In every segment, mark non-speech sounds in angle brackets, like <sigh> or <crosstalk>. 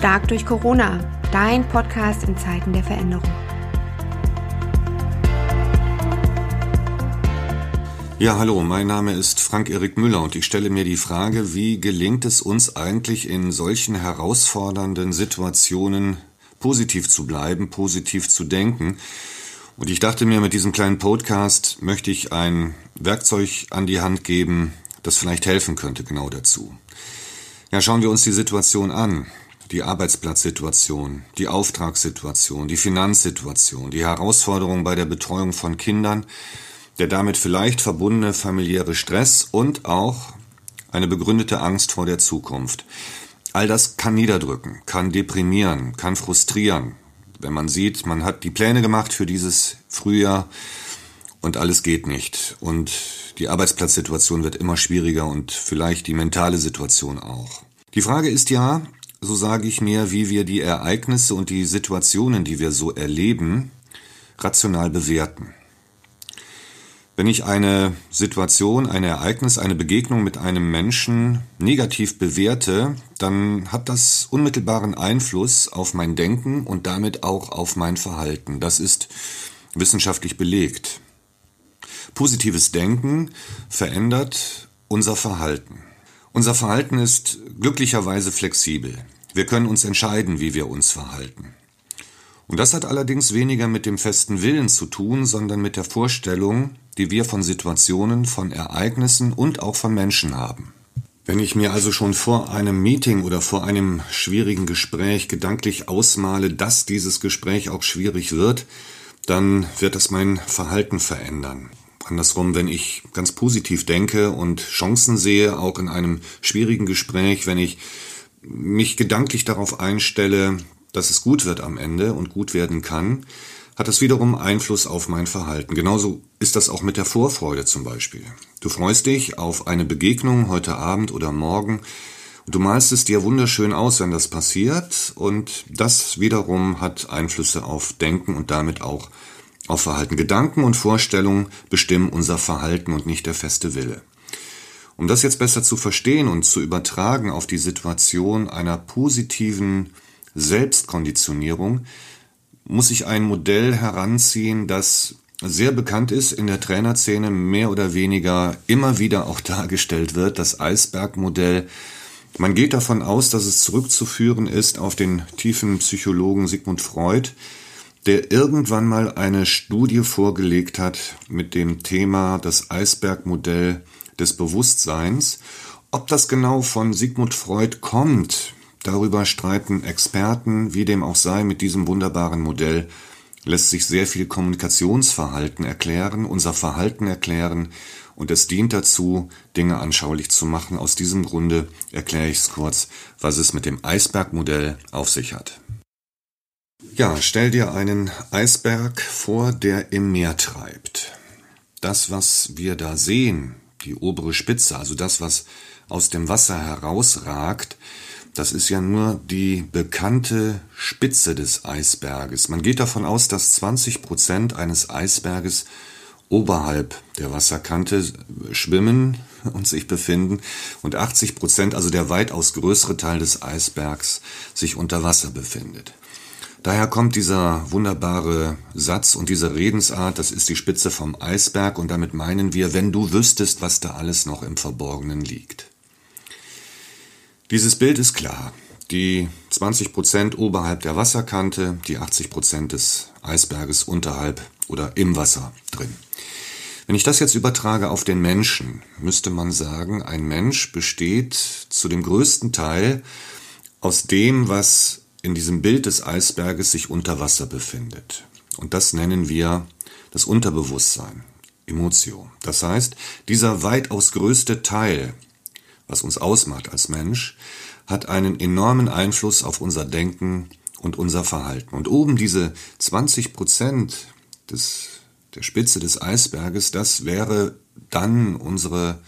Stark durch Corona, dein Podcast in Zeiten der Veränderung. Ja, hallo, mein Name ist Frank-Erik Müller und ich stelle mir die Frage, wie gelingt es uns eigentlich in solchen herausfordernden Situationen positiv zu bleiben, positiv zu denken? Und ich dachte mir, mit diesem kleinen Podcast möchte ich ein Werkzeug an die Hand geben, das vielleicht helfen könnte genau dazu. Ja, schauen wir uns die Situation an. Die Arbeitsplatzsituation, die Auftragssituation, die Finanzsituation, die Herausforderungen bei der Betreuung von Kindern, der damit vielleicht verbundene familiäre Stress und auch eine begründete Angst vor der Zukunft. All das kann niederdrücken, kann deprimieren, kann frustrieren, wenn man sieht, man hat die Pläne gemacht für dieses Frühjahr und alles geht nicht. Und die Arbeitsplatzsituation wird immer schwieriger und vielleicht die mentale Situation auch. Die Frage ist ja, so sage ich mir, wie wir die Ereignisse und die Situationen, die wir so erleben, rational bewerten. Wenn ich eine Situation, ein Ereignis, eine Begegnung mit einem Menschen negativ bewerte, dann hat das unmittelbaren Einfluss auf mein Denken und damit auch auf mein Verhalten. Das ist wissenschaftlich belegt. Positives Denken verändert unser Verhalten. Unser Verhalten ist glücklicherweise flexibel. Wir können uns entscheiden, wie wir uns verhalten. Und das hat allerdings weniger mit dem festen Willen zu tun, sondern mit der Vorstellung, die wir von Situationen, von Ereignissen und auch von Menschen haben. Wenn ich mir also schon vor einem Meeting oder vor einem schwierigen Gespräch gedanklich ausmale, dass dieses Gespräch auch schwierig wird, dann wird das mein Verhalten verändern. Andersrum, wenn ich ganz positiv denke und Chancen sehe, auch in einem schwierigen Gespräch, wenn ich mich gedanklich darauf einstelle, dass es gut wird am Ende und gut werden kann, hat das wiederum Einfluss auf mein Verhalten. Genauso ist das auch mit der Vorfreude zum Beispiel. Du freust dich auf eine Begegnung heute Abend oder morgen und du malst es dir wunderschön aus, wenn das passiert und das wiederum hat Einflüsse auf Denken und damit auch auf Verhalten. Gedanken und Vorstellungen bestimmen unser Verhalten und nicht der feste Wille. Um das jetzt besser zu verstehen und zu übertragen auf die Situation einer positiven Selbstkonditionierung muss ich ein Modell heranziehen, das sehr bekannt ist, in der Trainerszene mehr oder weniger immer wieder auch <laughs> dargestellt wird, das Eisbergmodell. Man geht davon aus, dass es zurückzuführen ist auf den tiefen Psychologen Sigmund Freud, der irgendwann mal eine Studie vorgelegt hat mit dem Thema das Eisbergmodell des Bewusstseins. Ob das genau von Sigmund Freud kommt, Darüber streiten Experten, wie dem auch sei, mit diesem wunderbaren Modell lässt sich sehr viel Kommunikationsverhalten erklären, unser Verhalten erklären und es dient dazu, Dinge anschaulich zu machen. Aus diesem Grunde erkläre ich es kurz, was es mit dem Eisbergmodell auf sich hat. Ja, stell dir einen Eisberg vor, der im Meer treibt. Das, was wir da sehen, die obere Spitze, also das, was aus dem Wasser herausragt, das ist ja nur die bekannte Spitze des Eisberges. Man geht davon aus, dass 20 Prozent eines Eisberges oberhalb der Wasserkante schwimmen und sich befinden und 80 Prozent, also der weitaus größere Teil des Eisbergs, sich unter Wasser befindet. Daher kommt dieser wunderbare Satz und diese Redensart, das ist die Spitze vom Eisberg und damit meinen wir, wenn du wüsstest, was da alles noch im Verborgenen liegt. Dieses Bild ist klar. Die 20 Prozent oberhalb der Wasserkante, die 80 Prozent des Eisberges unterhalb oder im Wasser drin. Wenn ich das jetzt übertrage auf den Menschen, müsste man sagen, ein Mensch besteht zu dem größten Teil aus dem, was in diesem Bild des Eisberges sich unter Wasser befindet. Und das nennen wir das Unterbewusstsein, Emotio. Das heißt, dieser weitaus größte Teil was uns ausmacht als Mensch, hat einen enormen Einfluss auf unser Denken und unser Verhalten. Und oben diese 20 Prozent der Spitze des Eisberges, das wäre dann unsere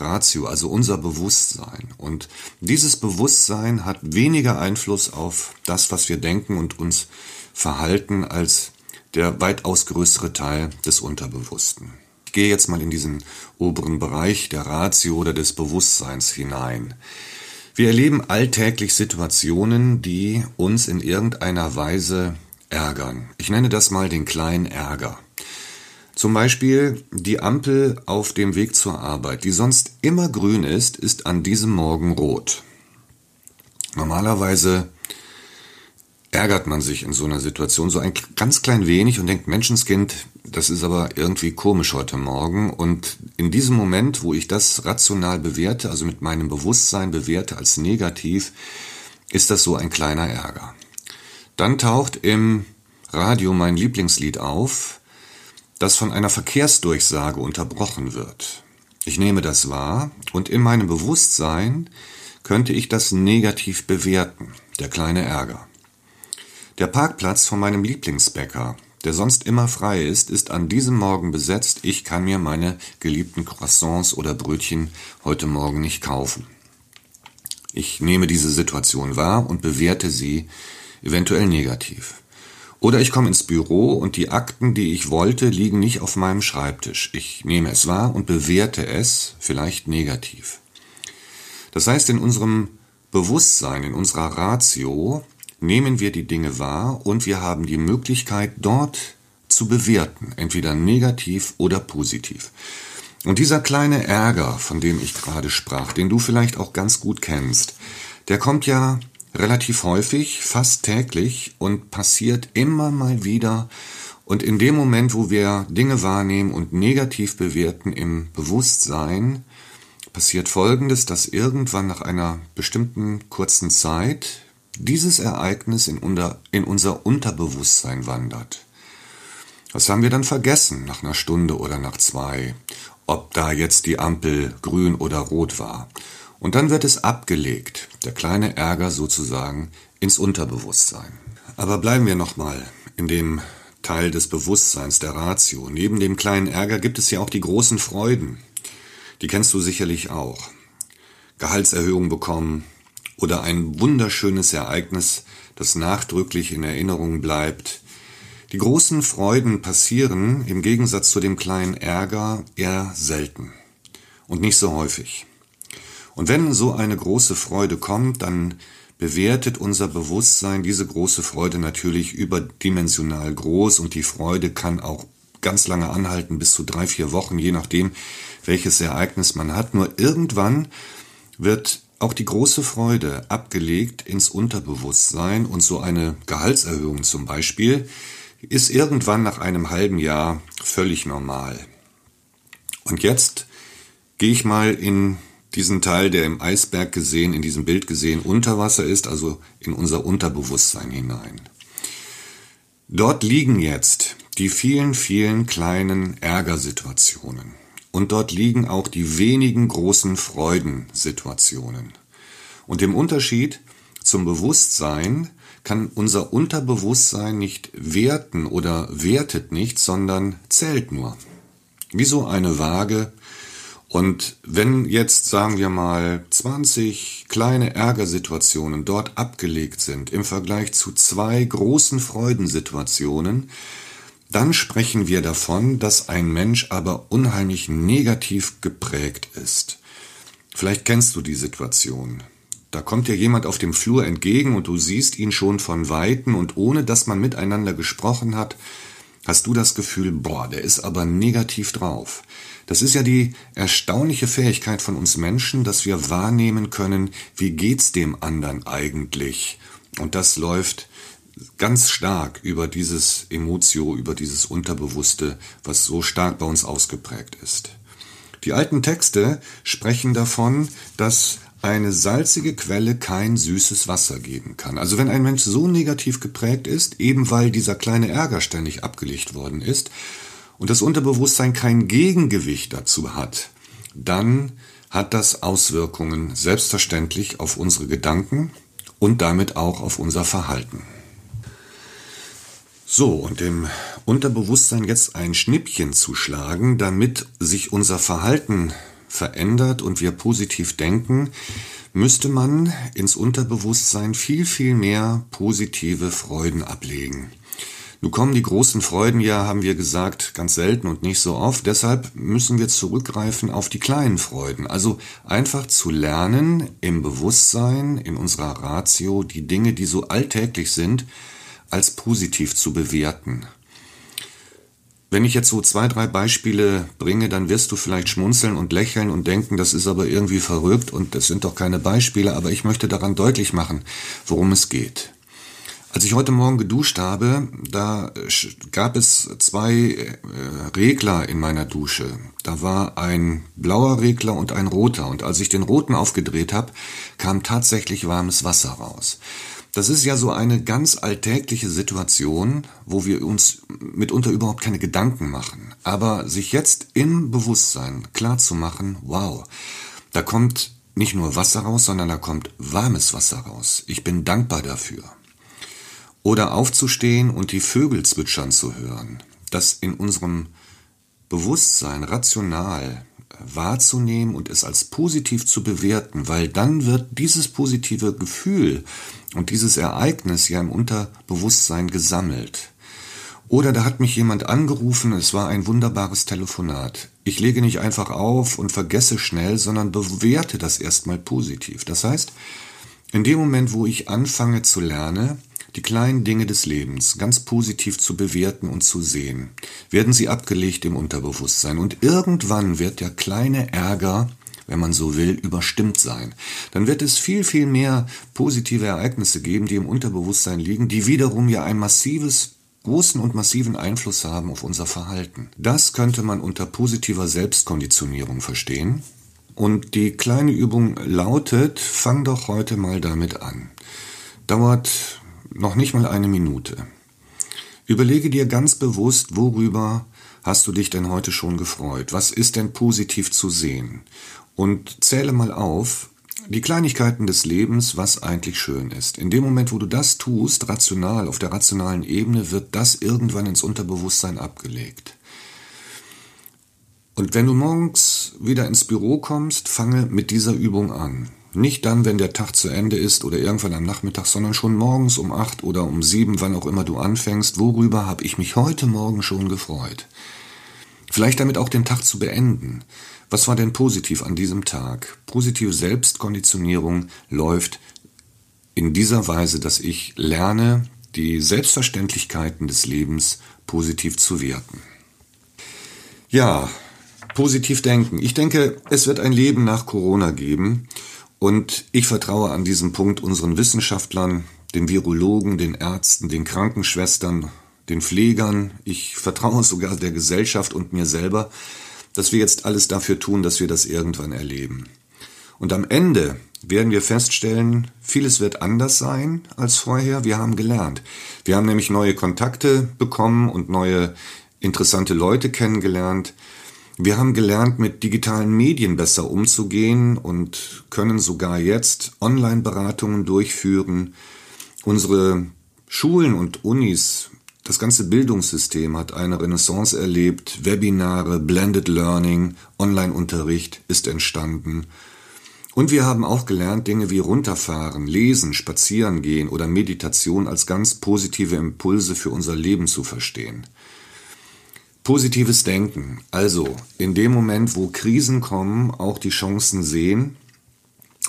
Ratio, also unser Bewusstsein. Und dieses Bewusstsein hat weniger Einfluss auf das, was wir denken und uns verhalten, als der weitaus größere Teil des Unterbewussten. Ich gehe jetzt mal in diesen oberen Bereich der Ratio oder des Bewusstseins hinein. Wir erleben alltäglich Situationen, die uns in irgendeiner Weise ärgern. Ich nenne das mal den kleinen Ärger. Zum Beispiel die Ampel auf dem Weg zur Arbeit, die sonst immer grün ist, ist an diesem Morgen rot. Normalerweise ärgert man sich in so einer Situation so ein ganz klein wenig und denkt, Menschenskind, das ist aber irgendwie komisch heute Morgen. Und in diesem Moment, wo ich das rational bewerte, also mit meinem Bewusstsein bewerte als negativ, ist das so ein kleiner Ärger. Dann taucht im Radio mein Lieblingslied auf, das von einer Verkehrsdurchsage unterbrochen wird. Ich nehme das wahr und in meinem Bewusstsein könnte ich das negativ bewerten, der kleine Ärger. Der Parkplatz von meinem Lieblingsbäcker, der sonst immer frei ist, ist an diesem Morgen besetzt. Ich kann mir meine geliebten Croissants oder Brötchen heute Morgen nicht kaufen. Ich nehme diese Situation wahr und bewerte sie eventuell negativ. Oder ich komme ins Büro und die Akten, die ich wollte, liegen nicht auf meinem Schreibtisch. Ich nehme es wahr und bewerte es vielleicht negativ. Das heißt, in unserem Bewusstsein, in unserer Ratio nehmen wir die Dinge wahr und wir haben die Möglichkeit, dort zu bewerten, entweder negativ oder positiv. Und dieser kleine Ärger, von dem ich gerade sprach, den du vielleicht auch ganz gut kennst, der kommt ja relativ häufig, fast täglich und passiert immer mal wieder. Und in dem Moment, wo wir Dinge wahrnehmen und negativ bewerten im Bewusstsein, passiert Folgendes, dass irgendwann nach einer bestimmten kurzen Zeit dieses Ereignis in, unser, in unser Unterbewusstsein wandert. Was haben wir dann vergessen nach einer Stunde oder nach zwei, ob da jetzt die Ampel grün oder rot war. Und dann wird es abgelegt, der kleine Ärger sozusagen, ins Unterbewusstsein. Aber bleiben wir nochmal in dem Teil des Bewusstseins, der Ratio. Neben dem kleinen Ärger gibt es ja auch die großen Freuden. Die kennst du sicherlich auch. Gehaltserhöhung bekommen, oder ein wunderschönes Ereignis, das nachdrücklich in Erinnerung bleibt. Die großen Freuden passieren im Gegensatz zu dem kleinen Ärger eher selten und nicht so häufig. Und wenn so eine große Freude kommt, dann bewertet unser Bewusstsein diese große Freude natürlich überdimensional groß und die Freude kann auch ganz lange anhalten, bis zu drei, vier Wochen, je nachdem, welches Ereignis man hat. Nur irgendwann wird auch die große Freude abgelegt ins Unterbewusstsein und so eine Gehaltserhöhung zum Beispiel ist irgendwann nach einem halben Jahr völlig normal. Und jetzt gehe ich mal in diesen Teil, der im Eisberg gesehen, in diesem Bild gesehen unter Wasser ist, also in unser Unterbewusstsein hinein. Dort liegen jetzt die vielen, vielen kleinen Ärgersituationen. Und dort liegen auch die wenigen großen Freudensituationen. Und im Unterschied zum Bewusstsein kann unser Unterbewusstsein nicht werten oder wertet nicht, sondern zählt nur. Wie so eine Waage. Und wenn jetzt, sagen wir mal, 20 kleine Ärgersituationen dort abgelegt sind im Vergleich zu zwei großen Freudensituationen, dann sprechen wir davon, dass ein Mensch aber unheimlich negativ geprägt ist. Vielleicht kennst du die Situation. Da kommt dir jemand auf dem Flur entgegen und du siehst ihn schon von Weitem und ohne dass man miteinander gesprochen hat, hast du das Gefühl, boah, der ist aber negativ drauf. Das ist ja die erstaunliche Fähigkeit von uns Menschen, dass wir wahrnehmen können, wie geht's dem anderen eigentlich? Und das läuft ganz stark über dieses Emotio, über dieses Unterbewusste, was so stark bei uns ausgeprägt ist. Die alten Texte sprechen davon, dass eine salzige Quelle kein süßes Wasser geben kann. Also wenn ein Mensch so negativ geprägt ist, eben weil dieser kleine Ärger ständig abgelegt worden ist und das Unterbewusstsein kein Gegengewicht dazu hat, dann hat das Auswirkungen selbstverständlich auf unsere Gedanken und damit auch auf unser Verhalten. So, und im Unterbewusstsein jetzt ein Schnippchen zu schlagen, damit sich unser Verhalten verändert und wir positiv denken, müsste man ins Unterbewusstsein viel, viel mehr positive Freuden ablegen. Nun kommen die großen Freuden ja, haben wir gesagt, ganz selten und nicht so oft. Deshalb müssen wir zurückgreifen auf die kleinen Freuden. Also einfach zu lernen, im Bewusstsein, in unserer Ratio, die Dinge, die so alltäglich sind, als positiv zu bewerten. Wenn ich jetzt so zwei, drei Beispiele bringe, dann wirst du vielleicht schmunzeln und lächeln und denken, das ist aber irgendwie verrückt und das sind doch keine Beispiele, aber ich möchte daran deutlich machen, worum es geht. Als ich heute Morgen geduscht habe, da gab es zwei äh, Regler in meiner Dusche. Da war ein blauer Regler und ein roter. Und als ich den roten aufgedreht habe, kam tatsächlich warmes Wasser raus. Das ist ja so eine ganz alltägliche Situation, wo wir uns mitunter überhaupt keine Gedanken machen. Aber sich jetzt im Bewusstsein klar zu machen, wow, da kommt nicht nur Wasser raus, sondern da kommt warmes Wasser raus. Ich bin dankbar dafür. Oder aufzustehen und die Vögel zwitschern zu hören. Das in unserem Bewusstsein rational wahrzunehmen und es als positiv zu bewerten, weil dann wird dieses positive Gefühl und dieses Ereignis ja im Unterbewusstsein gesammelt. Oder da hat mich jemand angerufen, es war ein wunderbares Telefonat. Ich lege nicht einfach auf und vergesse schnell, sondern bewerte das erstmal positiv. Das heißt, in dem Moment, wo ich anfange zu lernen, die kleinen Dinge des Lebens ganz positiv zu bewerten und zu sehen, werden sie abgelegt im Unterbewusstsein. Und irgendwann wird der kleine Ärger, wenn man so will, überstimmt sein. Dann wird es viel, viel mehr positive Ereignisse geben, die im Unterbewusstsein liegen, die wiederum ja ein massives großen und massiven Einfluss haben auf unser Verhalten. Das könnte man unter positiver Selbstkonditionierung verstehen. Und die kleine Übung lautet, fang doch heute mal damit an. Dauert noch nicht mal eine Minute. Überlege dir ganz bewusst, worüber hast du dich denn heute schon gefreut? Was ist denn positiv zu sehen? Und zähle mal auf, die Kleinigkeiten des Lebens, was eigentlich schön ist. In dem Moment, wo du das tust, rational, auf der rationalen Ebene, wird das irgendwann ins Unterbewusstsein abgelegt. Und wenn du morgens wieder ins Büro kommst, fange mit dieser Übung an. Nicht dann, wenn der Tag zu Ende ist oder irgendwann am Nachmittag, sondern schon morgens um acht oder um sieben, wann auch immer du anfängst. Worüber habe ich mich heute Morgen schon gefreut? Vielleicht damit auch den Tag zu beenden. Was war denn positiv an diesem Tag? Positive Selbstkonditionierung läuft in dieser Weise, dass ich lerne, die Selbstverständlichkeiten des Lebens positiv zu werten. Ja, positiv denken. Ich denke, es wird ein Leben nach Corona geben und ich vertraue an diesem Punkt unseren Wissenschaftlern, den Virologen, den Ärzten, den Krankenschwestern, den Pflegern. Ich vertraue sogar der Gesellschaft und mir selber, dass wir jetzt alles dafür tun, dass wir das irgendwann erleben. Und am Ende werden wir feststellen, vieles wird anders sein als vorher. Wir haben gelernt. Wir haben nämlich neue Kontakte bekommen und neue interessante Leute kennengelernt. Wir haben gelernt, mit digitalen Medien besser umzugehen und können sogar jetzt Online-Beratungen durchführen. Unsere Schulen und Unis, das ganze Bildungssystem hat eine Renaissance erlebt. Webinare, Blended Learning, Online-Unterricht ist entstanden. Und wir haben auch gelernt, Dinge wie runterfahren, lesen, spazieren gehen oder Meditation als ganz positive Impulse für unser Leben zu verstehen. Positives Denken. Also in dem Moment, wo Krisen kommen, auch die Chancen sehen.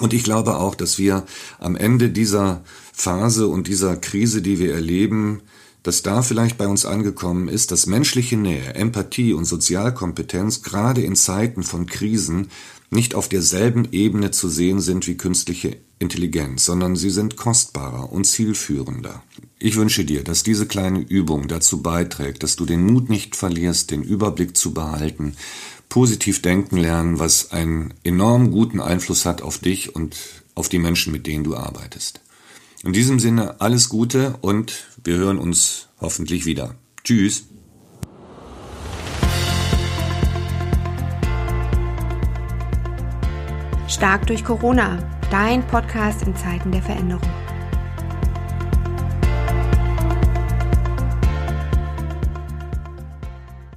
Und ich glaube auch, dass wir am Ende dieser Phase und dieser Krise, die wir erleben, dass da vielleicht bei uns angekommen ist, dass menschliche Nähe, Empathie und Sozialkompetenz gerade in Zeiten von Krisen nicht auf derselben Ebene zu sehen sind wie künstliche Intelligenz, sondern sie sind kostbarer und zielführender. Ich wünsche dir, dass diese kleine Übung dazu beiträgt, dass du den Mut nicht verlierst, den Überblick zu behalten, positiv denken lernen, was einen enorm guten Einfluss hat auf dich und auf die Menschen, mit denen du arbeitest. In diesem Sinne alles Gute und wir hören uns hoffentlich wieder. Tschüss. Stark durch Corona, dein Podcast in Zeiten der Veränderung.